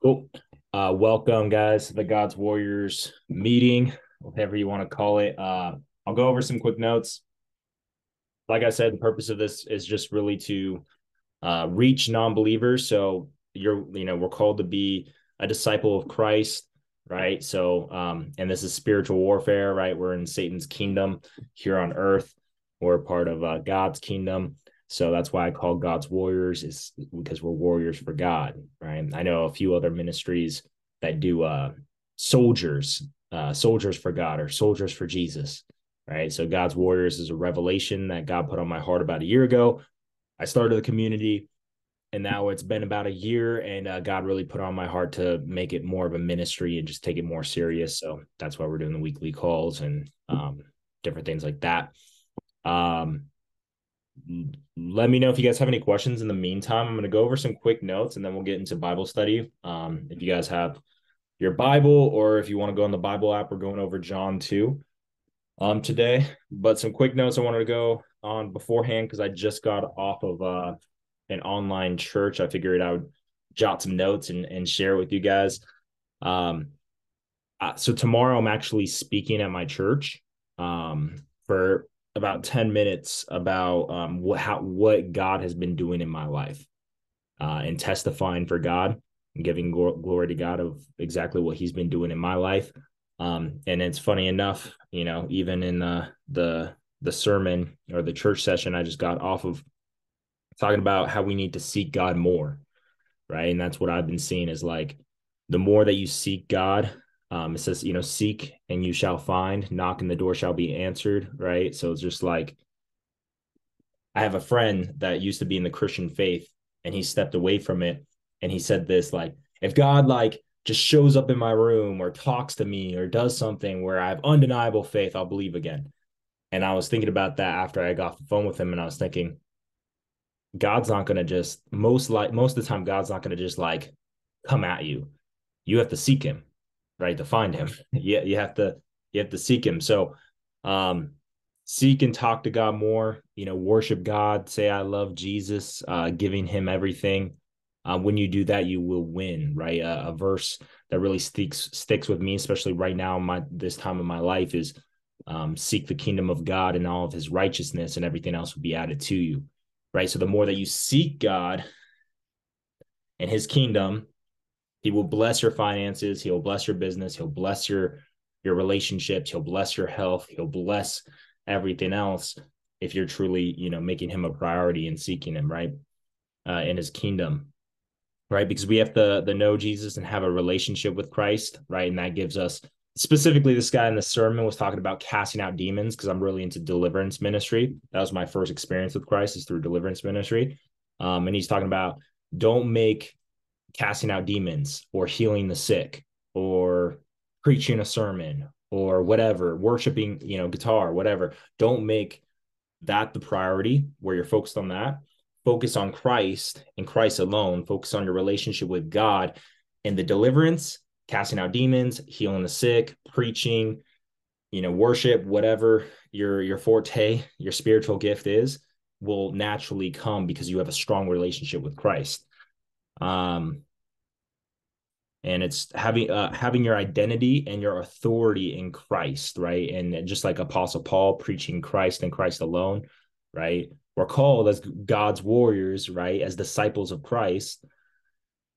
Cool. Uh, welcome, guys, to the God's Warriors meeting, whatever you want to call it. Uh, I'll go over some quick notes. Like I said, the purpose of this is just really to uh, reach non-believers. So you're, you know, we're called to be a disciple of Christ, right? So, um, and this is spiritual warfare, right? We're in Satan's kingdom here on earth. We're part of uh, God's kingdom. So that's why I call God's warriors is because we're warriors for God, right? I know a few other ministries that do uh soldiers, uh soldiers for God or soldiers for Jesus, right? So God's warriors is a revelation that God put on my heart about a year ago. I started the community and now it's been about a year and uh, God really put on my heart to make it more of a ministry and just take it more serious. So that's why we're doing the weekly calls and um different things like that. Um let me know if you guys have any questions in the meantime. I'm going to go over some quick notes and then we'll get into Bible study. Um, if you guys have your Bible or if you want to go on the Bible app, we're going over John 2 um, today. But some quick notes I wanted to go on beforehand because I just got off of uh, an online church. I figured I would jot some notes and, and share with you guys. Um, uh, so tomorrow I'm actually speaking at my church um, for about 10 minutes about um, what how what God has been doing in my life uh, and testifying for God and giving glory to God of exactly what he's been doing in my life. Um, and it's funny enough, you know, even in the the the sermon or the church session I just got off of talking about how we need to seek God more, right? And that's what I've been seeing is like the more that you seek God, um, it says, you know, seek and you shall find, knock and the door shall be answered, right? So it's just like I have a friend that used to be in the Christian faith and he stepped away from it and he said this like if God like just shows up in my room or talks to me or does something where I have undeniable faith, I'll believe again. And I was thinking about that after I got off the phone with him and I was thinking God's not going to just most like most of the time God's not going to just like come at you. You have to seek him right to find him. You, you have to you have to seek him. So um seek and talk to god more you know worship god say i love jesus uh giving him everything. Uh, when you do that you will win right? Uh, a verse that really sticks sticks with me especially right now my this time of my life is um, seek the kingdom of god and all of his righteousness and everything else will be added to you right? So the more that you seek god and his kingdom he will bless your finances. He'll bless your business. He'll bless your your relationships. He'll bless your health. He'll bless everything else if you're truly, you know, making him a priority and seeking him, right? Uh, in his kingdom, right? Because we have to the know Jesus and have a relationship with Christ, right? And that gives us specifically this guy in the sermon was talking about casting out demons because I'm really into deliverance ministry. That was my first experience with Christ is through deliverance ministry. Um, and he's talking about don't make casting out demons or healing the sick or preaching a sermon or whatever, worshiping, you know, guitar, whatever. Don't make that the priority where you're focused on that. Focus on Christ and Christ alone. Focus on your relationship with God and the deliverance, casting out demons, healing the sick, preaching, you know, worship, whatever your your forte, your spiritual gift is, will naturally come because you have a strong relationship with Christ. Um, and it's having uh, having your identity and your authority in Christ, right? And just like Apostle Paul preaching Christ and Christ alone, right? We're called as God's warriors, right? As disciples of Christ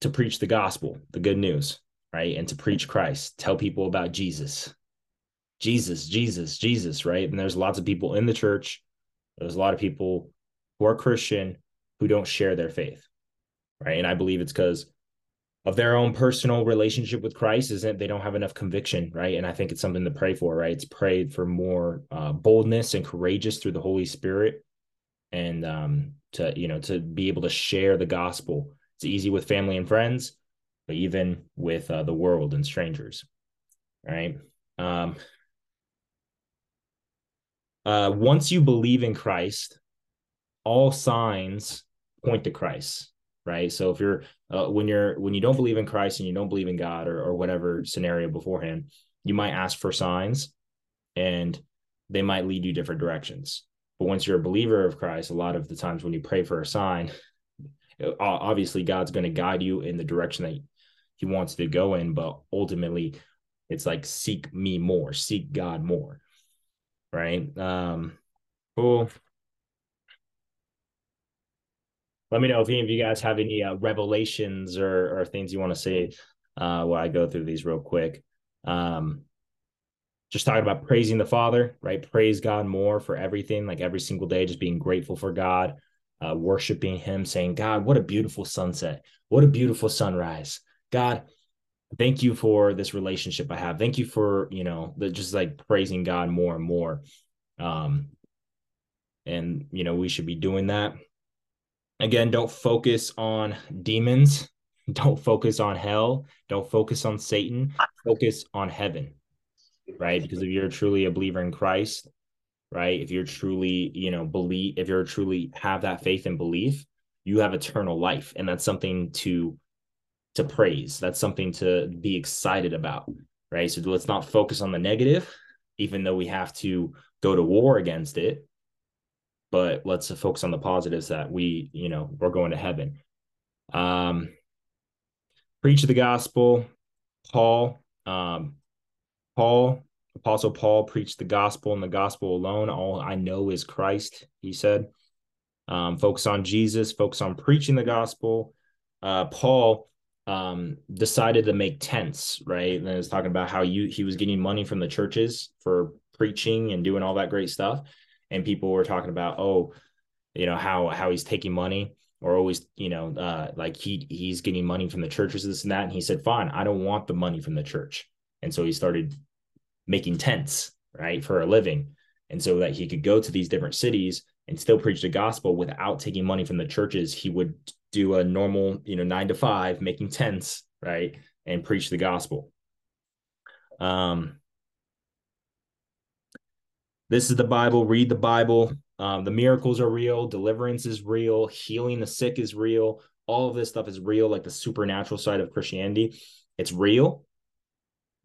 to preach the gospel, the good news, right? And to preach Christ, tell people about Jesus. Jesus, Jesus, Jesus, right? And there's lots of people in the church. There's a lot of people who are Christian who don't share their faith, right? And I believe it's because of their own personal relationship with Christ isn't they don't have enough conviction, right? And I think it's something to pray for, right? It's prayed for more uh, boldness and courageous through the Holy Spirit, and um, to you know to be able to share the gospel. It's easy with family and friends, but even with uh, the world and strangers, right? Um, uh, once you believe in Christ, all signs point to Christ right so if you're uh, when you're when you don't believe in christ and you don't believe in god or, or whatever scenario beforehand you might ask for signs and they might lead you different directions but once you're a believer of christ a lot of the times when you pray for a sign obviously god's going to guide you in the direction that he wants to go in, but ultimately it's like seek me more, seek God more. Right. Um, cool. Let me know if any of you guys have any uh, revelations or, or things you want to say uh, while I go through these real quick. Um, just talking about praising the Father, right? Praise God more for everything, like every single day, just being grateful for God, uh, worshiping Him, saying, God, what a beautiful sunset. What a beautiful sunrise. God, thank you for this relationship I have. Thank you for, you know, the, just like praising God more and more. Um, and, you know, we should be doing that. Again, don't focus on demons. Don't focus on hell. Don't focus on Satan. Focus on heaven, right? Because if you're truly a believer in Christ, right? If you're truly, you know, believe, if you're truly have that faith and belief, you have eternal life. And that's something to to praise. That's something to be excited about, right? So let's not focus on the negative, even though we have to go to war against it. But let's focus on the positives that we, you know, we're going to heaven. Um, preach the gospel. Paul, um, Paul, Apostle Paul preached the gospel and the gospel alone. All I know is Christ, he said. Um, focus on Jesus, focus on preaching the gospel. Uh, Paul um, decided to make tents, right? And I was talking about how you he was getting money from the churches for preaching and doing all that great stuff. And people were talking about, oh, you know, how how he's taking money or always, you know, uh, like he he's getting money from the churches, this and that. And he said, fine, I don't want the money from the church. And so he started making tents, right, for a living. And so that he could go to these different cities and still preach the gospel without taking money from the churches, he would do a normal, you know, nine to five, making tents, right, and preach the gospel. Um, this is the Bible. Read the Bible. Um, the miracles are real. Deliverance is real. Healing the sick is real. All of this stuff is real, like the supernatural side of Christianity. It's real,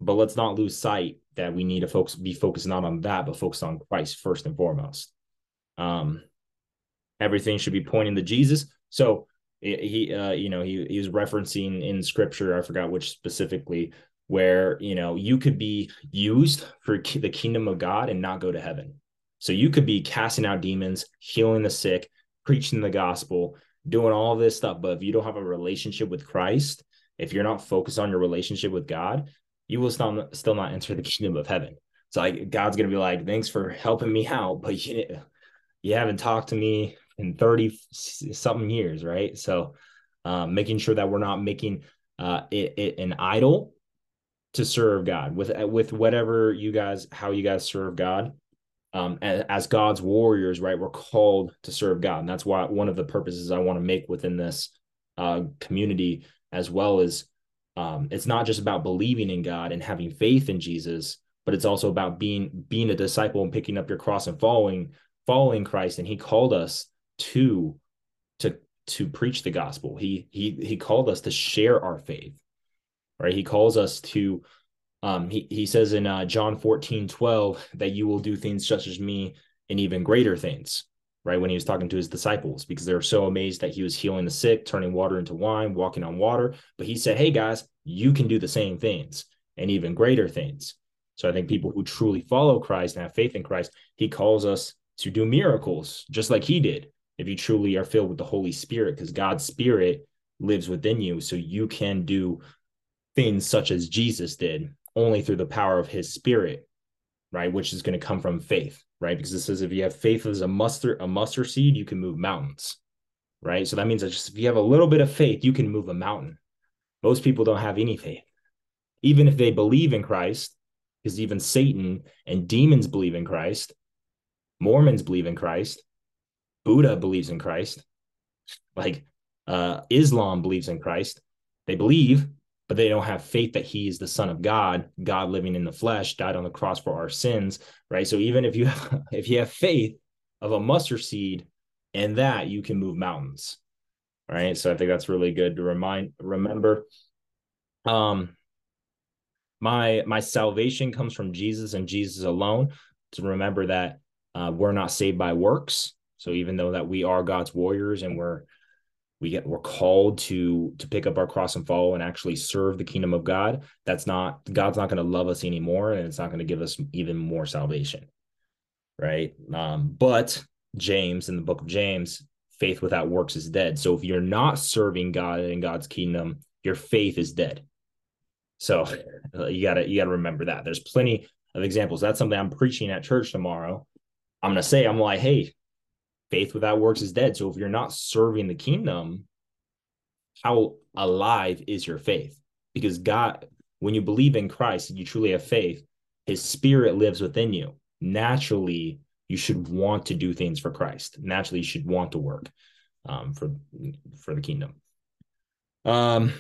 but let's not lose sight that we need to focus, be focused not on that, but focus on Christ first and foremost. Um, everything should be pointing to Jesus. So he uh, you know he, he was referencing in scripture i forgot which specifically where you know you could be used for the kingdom of god and not go to heaven. So you could be casting out demons healing the sick preaching the gospel doing all this stuff. But if you don't have a relationship with christ if you're not focused on your relationship with god you will still, still not enter the kingdom of heaven. So like god's gonna be like thanks for helping me out but you, you haven't talked to me in 30 something years, right? So um, making sure that we're not making uh, it, it an idol to serve God with with whatever you guys how you guys serve God. Um, as, as God's warriors, right? We're called to serve God, and that's why one of the purposes I want to make within this uh, community, as well as um, it's not just about believing in God and having faith in Jesus, but it's also about being being a disciple and picking up your cross and following following Christ. And He called us to to to preach the gospel. He he he called us to share our faith. Right? He calls us to um he he says in uh, John 14, 12 that you will do things such as me and even greater things. Right when he was talking to his disciples, because they were so amazed that he was healing the sick, turning water into wine, walking on water. But he said, Hey guys, you can do the same things and even greater things. So I think people who truly follow Christ and have faith in Christ, he calls us to do miracles just like he did if you truly are filled with the Holy Spirit, because God's Spirit lives within you. So you can do things such as Jesus did only through the power of his spirit, right? Which is going to come from faith, right? Because it says if you have faith as a mustard, a mustard seed, you can move mountains, right? So that means that just if you have a little bit of faith, you can move a mountain. Most people don't have any faith. Even if they believe in Christ, because even Satan and demons believe in Christ, Mormons believe in Christ, Buddha believes in Christ, like uh, Islam believes in Christ. They believe, but they don't have faith that he is the son of God, God living in the flesh, died on the cross for our sins, right? So even if you have, if you have faith of a mustard seed and that you can move mountains, right? So I think that's really good to remind remember. Um my my salvation comes from Jesus and Jesus alone. To remember that uh, we're not saved by works, so even though that we are God's warriors and we're we get we're called to to pick up our cross and follow and actually serve the kingdom of God, that's not God's not going to love us anymore and it's not going to give us even more salvation. Right? Um, but James in the book of James, faith without works is dead. So if you're not serving God in God's kingdom, your faith is dead. So you gotta you gotta remember that. There's plenty of examples. That's something I'm preaching at church tomorrow. I'm gonna say, I'm like, hey, faith without works is dead. So if you're not serving the kingdom, how alive is your faith? Because God, when you believe in Christ and you truly have faith, his spirit lives within you. Naturally, you should want to do things for Christ. Naturally, you should want to work um, for for the kingdom. Um,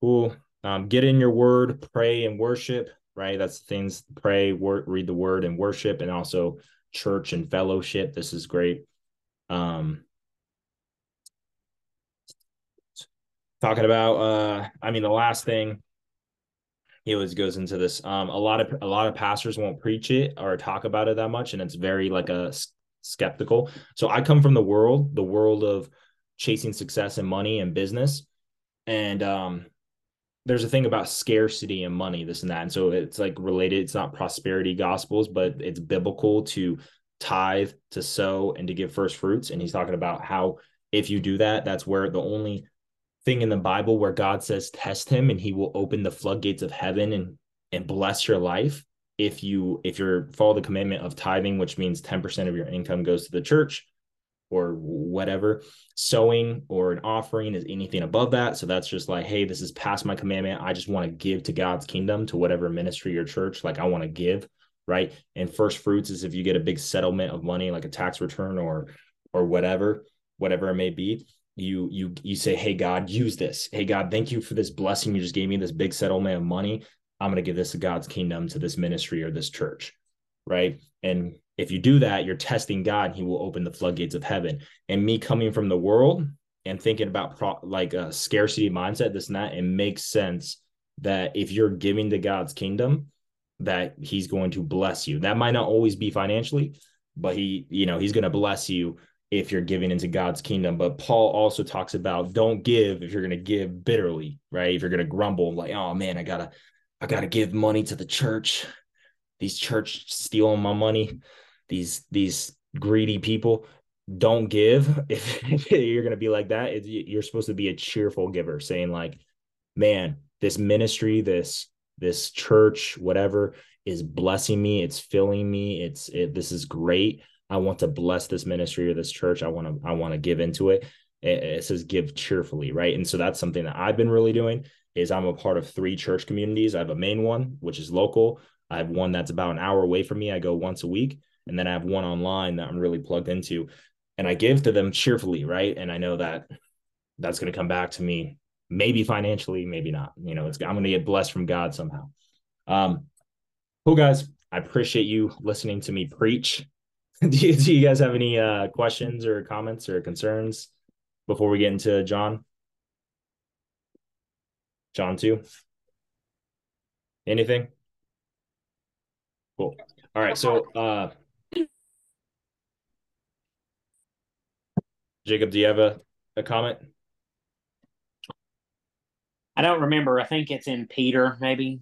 cool. Um, get in your word, pray and worship. Right, that's things. Pray, work, read the word, and worship, and also church and fellowship. This is great. Um, talking about, uh, I mean, the last thing he always goes into this. Um, a lot of a lot of pastors won't preach it or talk about it that much, and it's very like a skeptical. So I come from the world, the world of chasing success and money and business, and um, there's a thing about scarcity and money, this and that, and so it's like related. It's not prosperity gospels, but it's biblical to tithe, to sow, and to give first fruits. And he's talking about how if you do that, that's where the only thing in the Bible where God says test him and he will open the floodgates of heaven and and bless your life if you if you're follow the commandment of tithing, which means 10% of your income goes to the church or whatever. Sowing or an offering is anything above that. So that's just like, hey, this is past my commandment. I just want to give to God's kingdom to whatever ministry or church. Like I want to give right? And first fruits is if you get a big settlement of money, like a tax return or or whatever, whatever it may be. You you you say, hey God, use this. Hey God, thank you for this blessing you just gave me, this big settlement of money. I'm going to give this to God's kingdom to this ministry or this church, right? And if you do that, you're testing God. And He will open the floodgates of heaven. And me coming from the world and thinking about pro- like a scarcity mindset, this and that, it makes sense that if you're giving to God's kingdom, that he's going to bless you. That might not always be financially, but he, you know, he's going to bless you if you're giving into God's kingdom. But Paul also talks about don't give if you're going to give bitterly, right? If you're going to grumble, like, oh man, I gotta, I gotta give money to the church. These church stealing my money. These these greedy people. Don't give if, if you're going to be like that. you're supposed to be a cheerful giver, saying like, man, this ministry, this this church, whatever, is blessing me. It's filling me. It's it, this is great. I want to bless this ministry or this church. I want to I want to give into it. it. It says give cheerfully, right? And so that's something that I've been really doing. Is I'm a part of three church communities. I have a main one, which is local. I have one that's about an hour away from me. I go once a week, and then I have one online that I'm really plugged into, and I give to them cheerfully, right? And I know that that's going to come back to me maybe financially, maybe not. You know, it's I'm going to get blessed from God somehow. Um, cool guys. I appreciate you listening to me preach. do, you, do you guys have any uh, questions or comments or concerns before we get into John? John two. Anything? Cool. All right. So, uh, Jacob, do you have a, a comment? I don't remember. I think it's in Peter, maybe.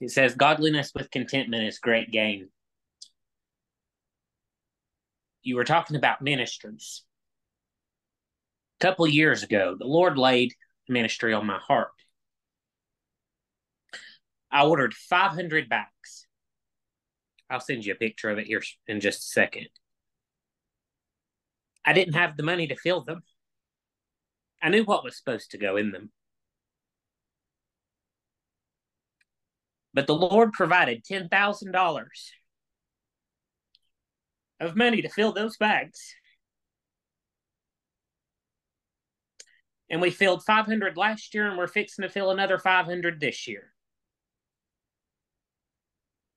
It says, Godliness with contentment is great gain. You were talking about ministries. A couple years ago, the Lord laid ministry on my heart. I ordered 500 bags. I'll send you a picture of it here in just a second. I didn't have the money to fill them. I knew what was supposed to go in them. But the Lord provided $10,000 of money to fill those bags. And we filled 500 last year, and we're fixing to fill another 500 this year.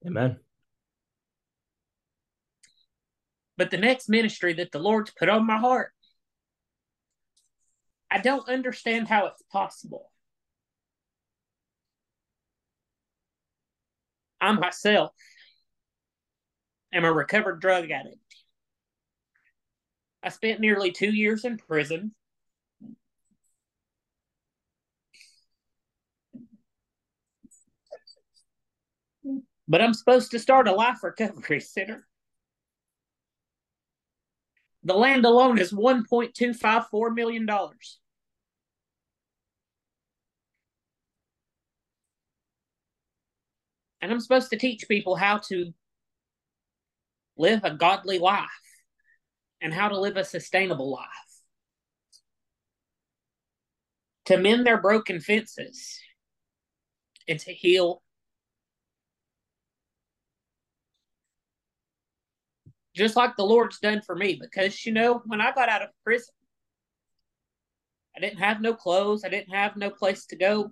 Amen. But the next ministry that the Lord's put on my heart, I don't understand how it's possible. I myself am a recovered drug addict. I spent nearly two years in prison. But I'm supposed to start a life recovery center. The land alone is $1.254 million. And I'm supposed to teach people how to live a godly life and how to live a sustainable life. To mend their broken fences and to heal. Just like the Lord's done for me, because you know, when I got out of prison, I didn't have no clothes, I didn't have no place to go.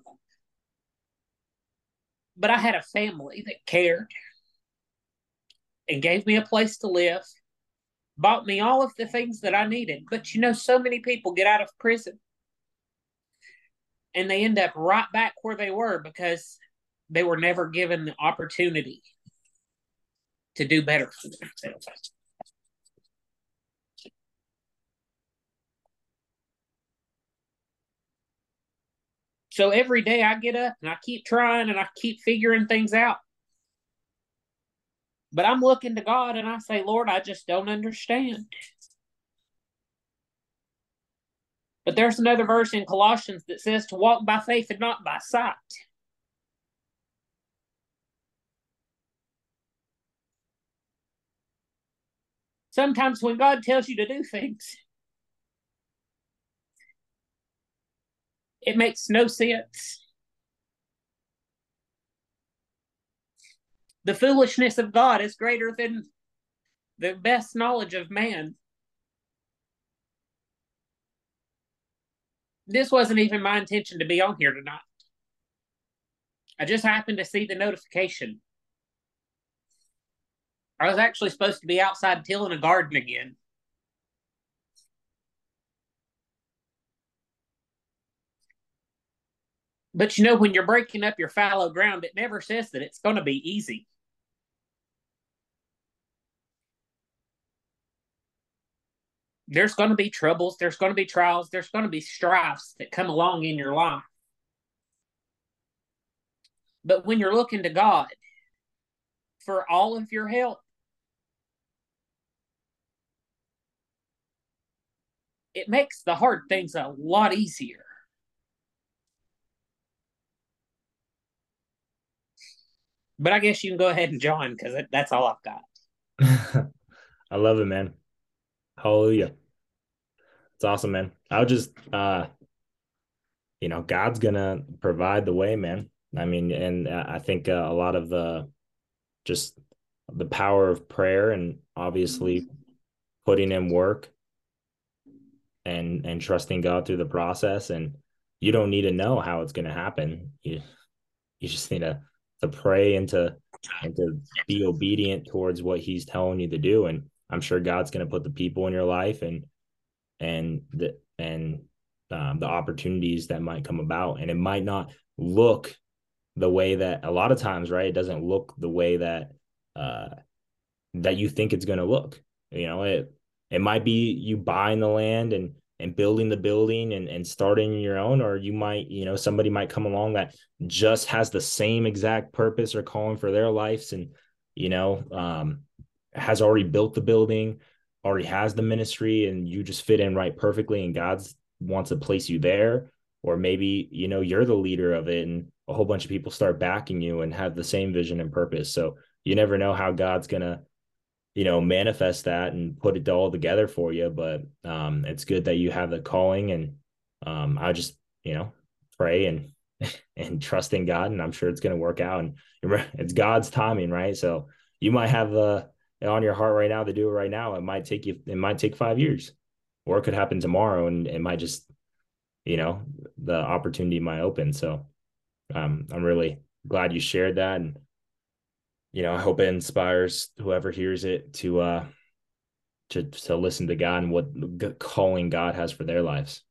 But I had a family that cared and gave me a place to live, bought me all of the things that I needed. But you know, so many people get out of prison and they end up right back where they were because they were never given the opportunity to do better for themselves. So every day I get up and I keep trying and I keep figuring things out. But I'm looking to God and I say, Lord, I just don't understand. But there's another verse in Colossians that says to walk by faith and not by sight. Sometimes when God tells you to do things, It makes no sense. The foolishness of God is greater than the best knowledge of man. This wasn't even my intention to be on here tonight. I just happened to see the notification. I was actually supposed to be outside tilling a garden again. But you know, when you're breaking up your fallow ground, it never says that it's going to be easy. There's going to be troubles, there's going to be trials, there's going to be strifes that come along in your life. But when you're looking to God for all of your help, it makes the hard things a lot easier. But I guess you can go ahead and join because that's all I've got. I love it, man. Hallelujah. It's awesome, man. I'll just, uh, you know, God's gonna provide the way, man. I mean, and I think uh, a lot of the just the power of prayer and obviously putting in work and and trusting God through the process and you don't need to know how it's going to happen. You you just need to to pray and to and to be obedient towards what he's telling you to do. And i'm sure god's going to put the people in your life and and the and um, the opportunities that might come about. And it might not look the way that a lot of times right it doesn't look the way that uh that you think it's going to look. You know it it might be you buying the land and and building the building and, and starting your own or you might you know somebody might come along that just has the same exact purpose or calling for their lives and you know um, has already built the building already has the ministry and you just fit in right perfectly and god's wants to place you there. Or maybe you know you're the leader of it and a whole bunch of people start backing you and have the same vision and purpose. So you never know how god's to you know manifest that and put it all together for you but um it's good that you have the calling and um i just you know pray and and trust in god and i'm sure it's going to work out and it's god's timing right? So you might have uh on your heart right now to do it right now it might take you it might take five years or it could happen tomorrow and it might just you know the opportunity might open. So um i'm really glad you shared that and you know, I hope it inspires whoever hears it to uh to to listen to God and what calling God has for their lives.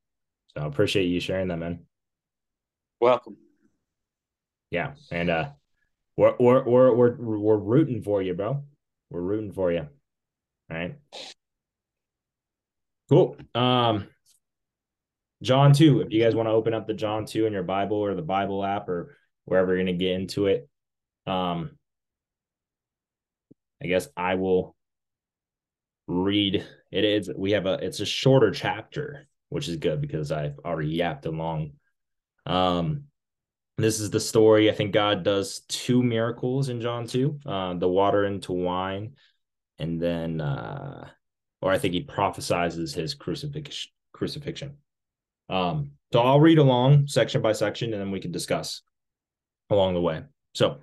So I appreciate you sharing that, man. Welcome. Yeah, and uh, we're we're we're we're we're rooting for you, bro. We're rooting for you. All right. Cool. Um, John two. If you guys want to open up the John two in your Bible or the Bible app or wherever you're gonna get into it, um, I guess I will read it is we have a it's a shorter chapter, which is good because I've already yapped along. Um this is the story. I think God does two miracles in John 2, uh, the water into wine, and then uh or I think he prophesizes his crucifixion crucifixion. Um, so I'll read along section by section and then we can discuss along the way. So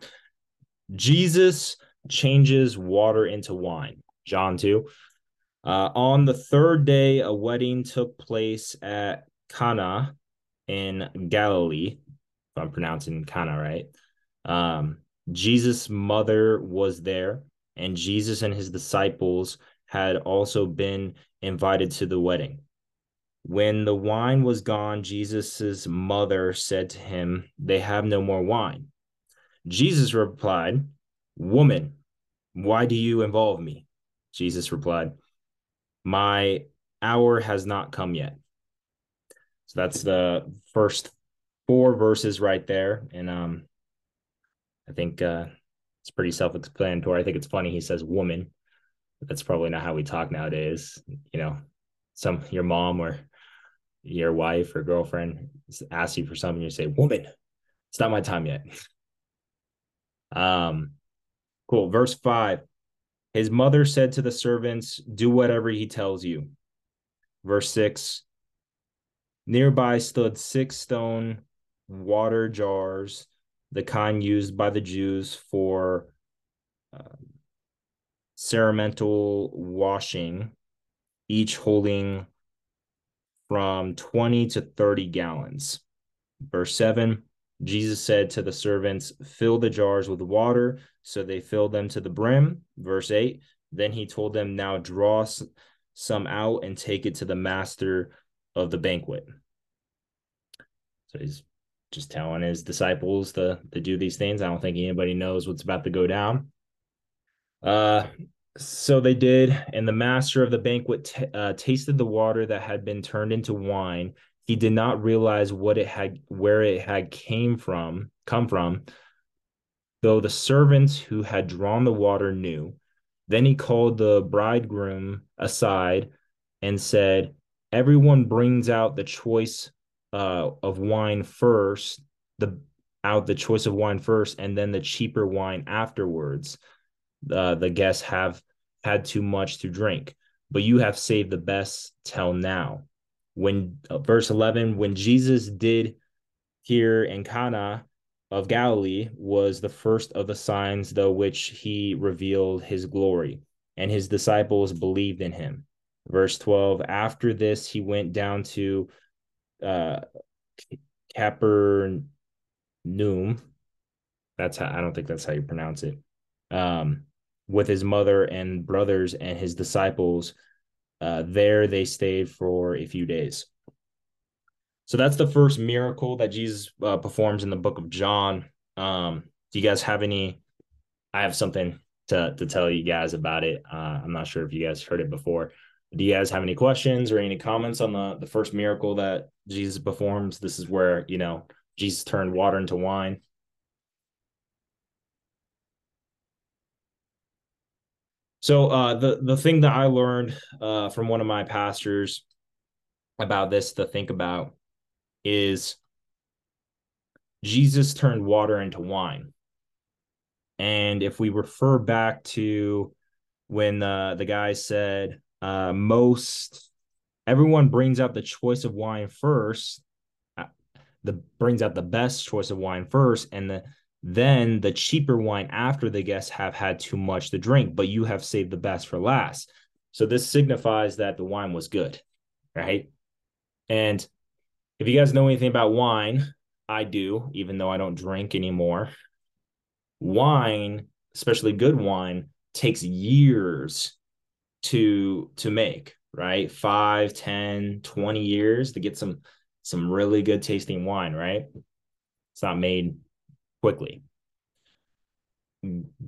Jesus changes water into wine. John 2. Uh, on the third day, a wedding took place at Cana in Galilee. If I'm pronouncing Cana right. Um, Jesus' mother was there, and Jesus and his disciples had also been invited to the wedding. When the wine was gone, Jesus' mother said to him, They have no more wine. Jesus replied, Woman, why do you involve me? Jesus replied, My hour has not come yet. So that's the first four verses right there. And um, I think uh, it's pretty self explanatory. I think it's funny. He says woman. That's probably not how we talk nowadays. You know, some your mom or your wife or girlfriend asks you for something, you say, "Woman, it's not my time yet." um, cool. Verse five. His mother said to the servants, "Do whatever he tells you." Verse six. Nearby stood six stone water jars, the kind used by the Jews for uh, ceremonial washing, each holding from 20 to 30 gallons. Verse 7 Jesus said to the servants, Fill the jars with water. So they filled them to the brim. Verse 8 Then he told them, Now draw some out and take it to the master of the banquet. So he's just telling his disciples to, to do these things. I don't think anybody knows what's about to go down. Uh, so they did, and the master of the banquet t- uh, tasted the water that had been turned into wine. He did not realize what it had, where it had came from, come from, though the servants who had drawn the water knew. Then he called the bridegroom aside and said, "Everyone brings out the choice uh, of wine first, the out the choice of wine first, and then the cheaper wine afterwards." uh, the guests have had too much to drink, but you have saved the best till now. When uh, verse 11, when Jesus did here in Cana of Galilee was the first of the signs though which he revealed his glory, and his disciples believed in him. Verse 12, after this, he went down to uh, Capernaum. That's how I don't think that's how you pronounce it. Um, with his mother and brothers and his disciples. Uh, there they stayed for a few days. So that's the first miracle that Jesus uh, performs in the book of John. Um, do you guys have any? I have something to to tell you guys about it. Uh, I'm not sure if you guys heard it before. Do you guys have any questions or any comments on the the first miracle that Jesus performs? This is where you know Jesus turned water into wine. So uh, the the thing that I learned uh, from one of my pastors about this to think about is Jesus turned water into wine, and if we refer back to when uh, the guy said uh, most everyone brings out the choice of wine first, uh, the brings out the best choice of wine first, and the then the cheaper wine after the guests have had too much to drink, but you have saved the best for last. So this signifies that the wine was good, right? And if you guys know anything about wine, I do, even though I don't drink anymore. Wine, especially good wine, takes years to to make, right? Five, 10, 20 years to get some some really good tasting wine, right? It's not made quickly.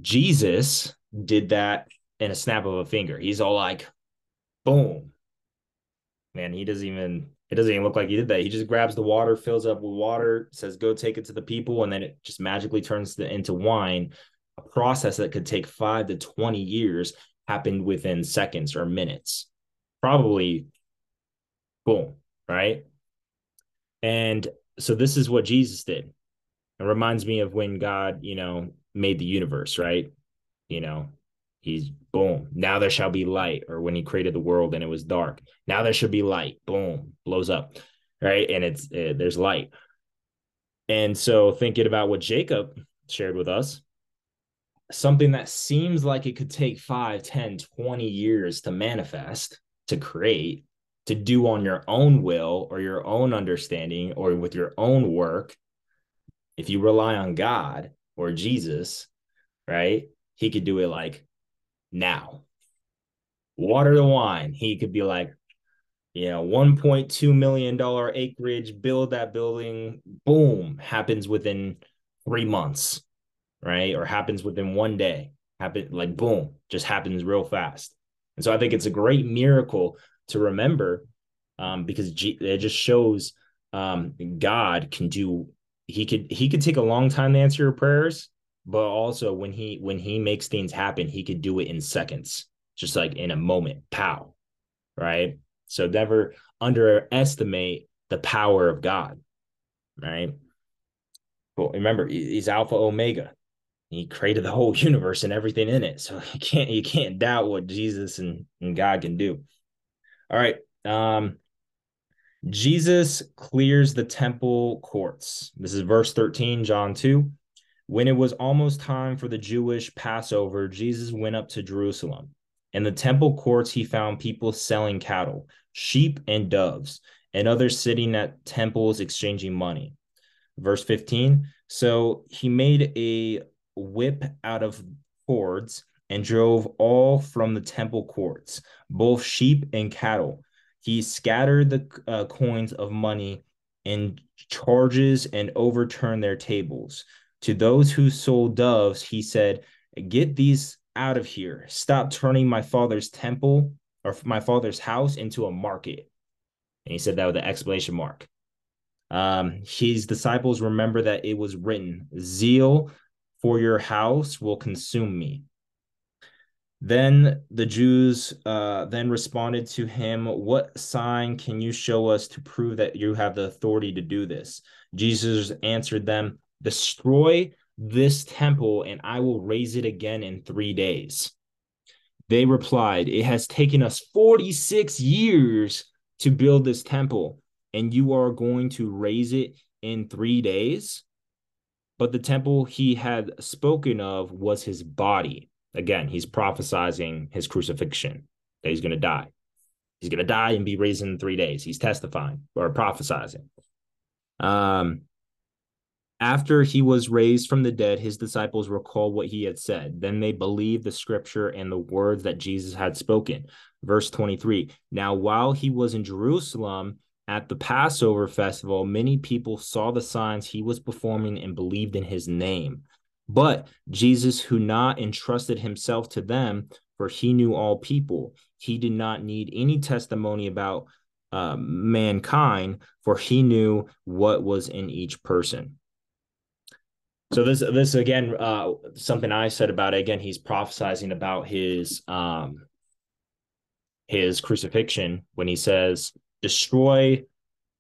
Jesus did that in a snap of a finger. He's all like, boom. Man, he doesn't even, it doesn't even look like he did that. He just grabs the water, fills up with water, says, go take it to the people, and then it just magically turns the, into wine a process that could take five to 20 years happened within seconds or minutes. Probably boom, right? And so this is what Jesus did. It reminds me of when God, you know, made the universe, right? You know, he's boom, now there shall be light, or when he created the world and it was dark, now there should be light, boom, blows up, right? And it's uh, there's light. And so thinking about what Jacob shared with us, something that seems like it could take 5, 10, 20 years to manifest, to create, to do on your own will or your own understanding or with your own work, if you rely on God or Jesus, right? He could do it like now. Water the wine. He could be like, you know, $1.2 million acreage, build that building, boom, happens within three months, right? Or happens within one day, happen like boom, just happens real fast. And so I think it's a great miracle to remember um, because G- it just shows um, God can do. He could he could take a long time to answer your prayers, but also when he when he makes things happen, he could do it in seconds, just like in a moment. Pow, right? So never underestimate the power of God, right? Well, remember he's Alpha Omega. He created the whole universe and everything in it. So you can't you can't doubt what Jesus and, and God can do. All right. Um, Jesus clears the temple courts. This is verse 13, John 2. When it was almost time for the Jewish Passover, Jesus went up to Jerusalem. In the temple courts, he found people selling cattle, sheep, and doves, and others sitting at temples exchanging money. Verse 15 So he made a whip out of cords and drove all from the temple courts, both sheep and cattle. He scattered the uh, coins of money in charges and overturned their tables. To those who sold doves, he said, Get these out of here. Stop turning my father's temple or my father's house into a market. And he said that with an exclamation mark. Um, his disciples remember that it was written, Zeal for your house will consume me. Then the Jews uh, then responded to him, What sign can you show us to prove that you have the authority to do this? Jesus answered them, Destroy this temple, and I will raise it again in three days. They replied, It has taken us 46 years to build this temple, and you are going to raise it in three days? But the temple he had spoken of was his body. Again, he's prophesizing his crucifixion, that he's going to die. He's going to die and be raised in three days. He's testifying or prophesizing. Um, after he was raised from the dead, his disciples recalled what he had said. Then they believed the scripture and the words that Jesus had spoken. Verse 23 Now, while he was in Jerusalem at the Passover festival, many people saw the signs he was performing and believed in his name. But Jesus, who not entrusted himself to them, for he knew all people, he did not need any testimony about uh, mankind, for he knew what was in each person. So this this again uh, something I said about it again he's prophesizing about his um his crucifixion when he says destroy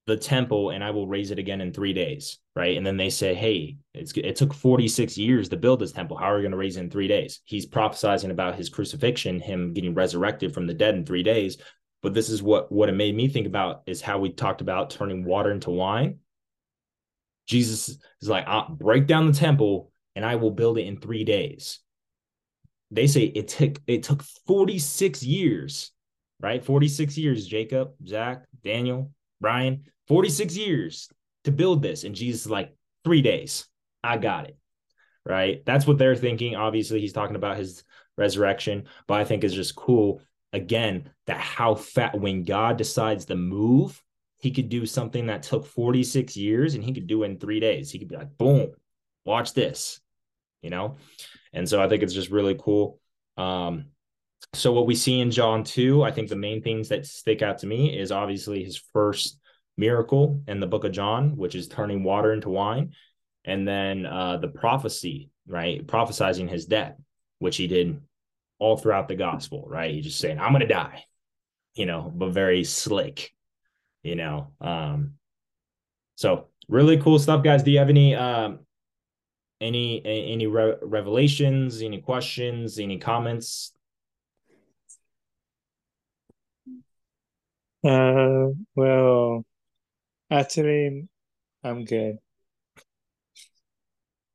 the temple and I will raise it again in three days, right? And then they say, hey, it took 46 years to build this temple. How are we going to raise it in three days? He's prophesizing about his crucifixion, him getting resurrected from the dead in three days. But this is what what it made me think about is how we talked about turning water into wine. Jesus is like, I'll break down the temple and I will build it in three days. They say it took it took 46 years, right? 46 years, Jacob, Zach, Daniel, Brian, 46 years to build this. And Jesus is like, three days. I got it. Right. That's what they're thinking. Obviously, he's talking about his resurrection, but I think is just cool again that how fat when God decides to move, he could do something that took 46 years and he could do in three days. He could be like, boom, watch this, you know? And so I think it's just really cool. Um, so what we see in John 2, I think the main things that stick out to me is obviously his first miracle in the book of John, which is turning water into wine. And then uh, the prophecy right? Prophesizing his death, which he did all throughout the gospel, right? He's just saying, I'm going to die, you know, but very slick, you know. Um, so really cool stuff, guys. Do you have any, um, any, any re- revelations, any questions, any comments? Uh, well, actually, I'm good.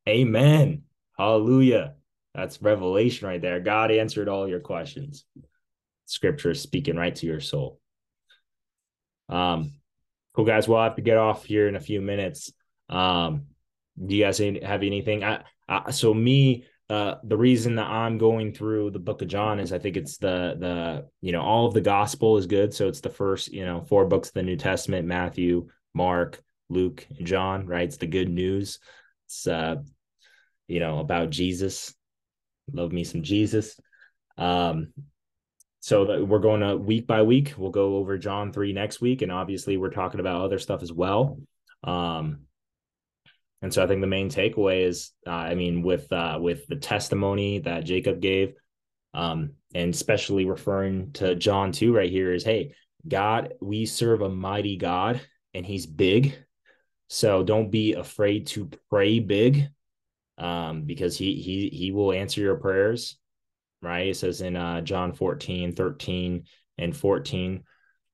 Amen. Hallelujah. That's revelation right there. God answered all your questions. Scripture is speaking right to your soul. Um, cool guys. We'll have to get off here in a few minutes. Um, do you guys have anything? I, I so me, uh, the reason that I'm going through the book of John is I think it's the the you know all of the gospel is good. So it's the first you know four books of the New Testament: Matthew, Mark, Luke, and John. Right? It's the good news. It's uh, you know about Jesus. Love me some Jesus. Um, so that we're going to week by week. We'll go over John three next week, and obviously we're talking about other stuff as well. Um, and so I think the main takeaway is, uh, I mean, with uh, with the testimony that Jacob gave, um, and especially referring to John two right here is, hey, God, we serve a mighty God, and He's big. So don't be afraid to pray big um, because he he he will answer your prayers, right? It says in uh, John 14, 13, and 14.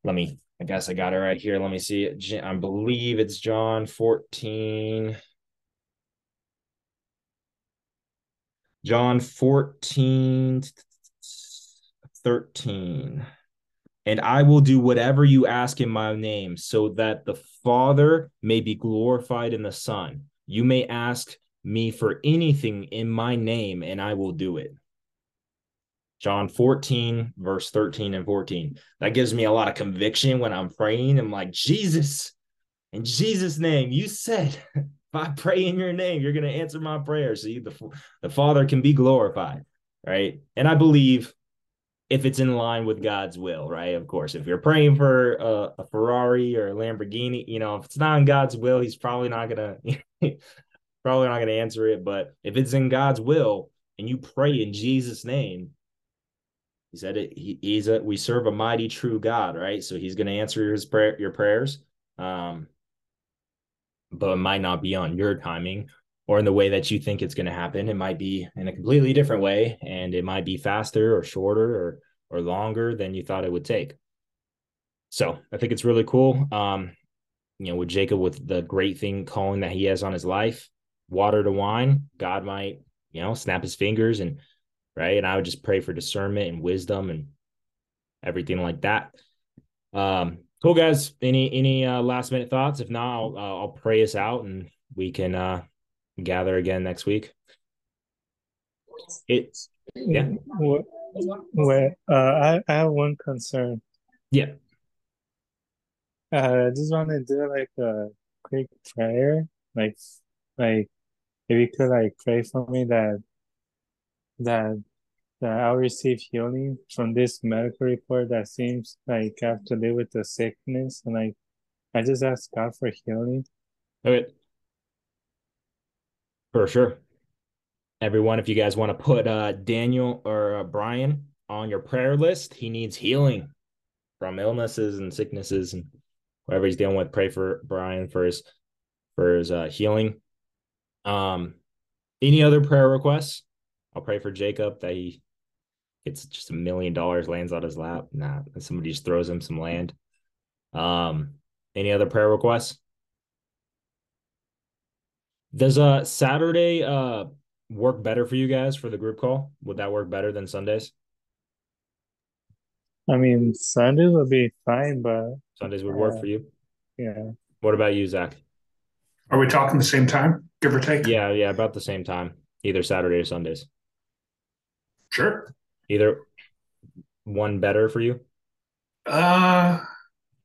Let me, I guess I got it right here. Let me see. I believe it's John 14. John 14, 13. And I will do whatever you ask in my name, so that the Father may be glorified in the Son. You may ask me for anything in my name, and I will do it. John 14, verse 13 and 14. That gives me a lot of conviction when I'm praying. I'm like, Jesus, in Jesus' name, you said, if I pray in your name, you're going to answer my prayer. See, the, the Father can be glorified, right? And I believe if it's in line with God's will, right? Of course, if you're praying for a, a Ferrari or a Lamborghini, you know, if it's not in God's will, he's probably not going to probably not going to answer it. But if it's in God's will and you pray in Jesus' name, he said it. He, he's a we serve a mighty true God, right? So he's going to answer his prayer, your prayers. Um, but it might not be on your timing or in the way that you think it's going to happen. It might be in a completely different way, and it might be faster or shorter or or longer than you thought it would take. So I think it's really cool. Um, you know, with Jacob, with the great thing calling that he has on his life, water to wine, God might, you know, snap his fingers and right. And I would just pray for discernment and wisdom and everything like that. Um, cool guys. Any any uh, last minute thoughts? If not, I'll uh, I'll pray us out and we can uh gather again next week. It's yeah. What, what uh I, I have one concern. Yeah. Uh, I just want to do like a quick prayer, like like if you could like pray for me that that that I'll receive healing from this medical report that seems like I have to live with the sickness and like I just ask God for healing. Okay. For sure. Everyone, if you guys want to put uh Daniel or uh, Brian on your prayer list, he needs healing from illnesses and sicknesses and whatever he's dealing with. Pray for Brian for his for his uh, healing. Um, any other prayer requests? I'll pray for Jacob that he gets just a million dollars lands on his lap. Nah, somebody just throws him some land. Um, any other prayer requests? Does uh Saturday uh work better for you guys for the group call? Would that work better than Sundays? I mean, Sundays would be fine, but Sundays would work uh, for you. Yeah. What about you, Zach? Are we talking the same time, give or take? Yeah, yeah, about the same time, either Saturday or Sundays. Sure. Either one better for you? Uh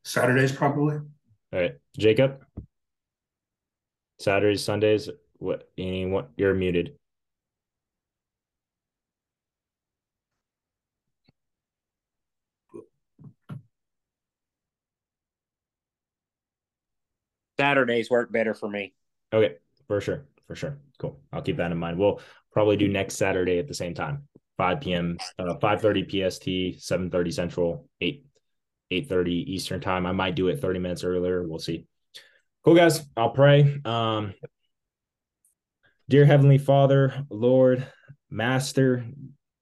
Saturdays probably. All right, Jacob. Saturdays, Sundays. What? Any? What? You're muted. Saturdays work better for me. Okay, for sure. for sure. Cool. I'll keep that in mind. We'll probably do next Saturday at the same time, 5 p.m., uh, 5:30 PST, 7:30 Central, 8 8:30 Eastern time. I might do it 30 minutes earlier. We'll see. Cool, guys. I'll pray. Um, dear Heavenly Father, Lord, Master,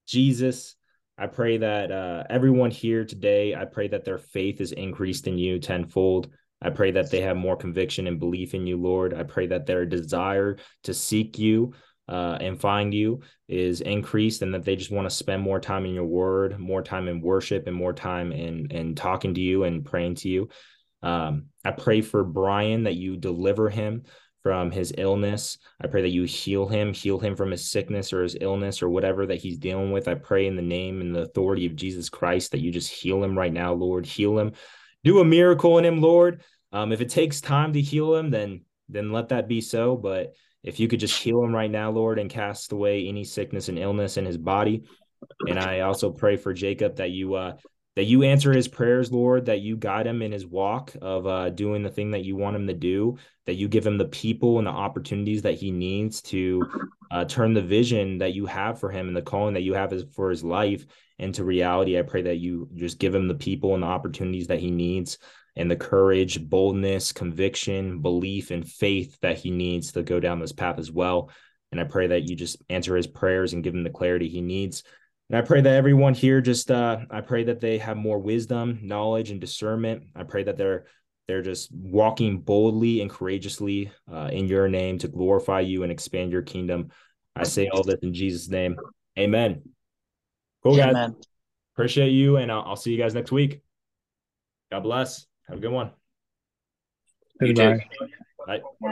Jesus, I pray that uh, everyone here today, I pray that their faith is increased in you tenfold. I pray that they have more conviction and belief in you, Lord. I pray that their desire to seek you uh, and find you is increased and that they just want to spend more time in your word, more time in worship, and more time in, in talking to you and praying to you. Um, I pray for Brian that you deliver him from his illness. I pray that you heal him, heal him from his sickness or his illness or whatever that he's dealing with. I pray in the name and the authority of Jesus Christ that you just heal him right now, Lord. Heal him. Do a miracle in him, Lord. Um, if it takes time to heal him, then then let that be so. But if you could just heal him right now, Lord, and cast away any sickness and illness in his body. And I also pray for Jacob that you uh that you answer his prayers, Lord, that you guide him in his walk of uh, doing the thing that you want him to do, that you give him the people and the opportunities that he needs to uh, turn the vision that you have for him and the calling that you have for his life into reality. I pray that you just give him the people and the opportunities that he needs and the courage, boldness, conviction, belief, and faith that he needs to go down this path as well. And I pray that you just answer his prayers and give him the clarity he needs. And I pray that everyone here just uh I pray that they have more wisdom, knowledge, and discernment. I pray that they're they're just walking boldly and courageously uh, in your name to glorify you and expand your kingdom. I say all this in Jesus' name. Amen. Cool, guys. Amen. Appreciate you, and I'll, I'll see you guys next week. God bless. Have a good one. Goodbye. Bye.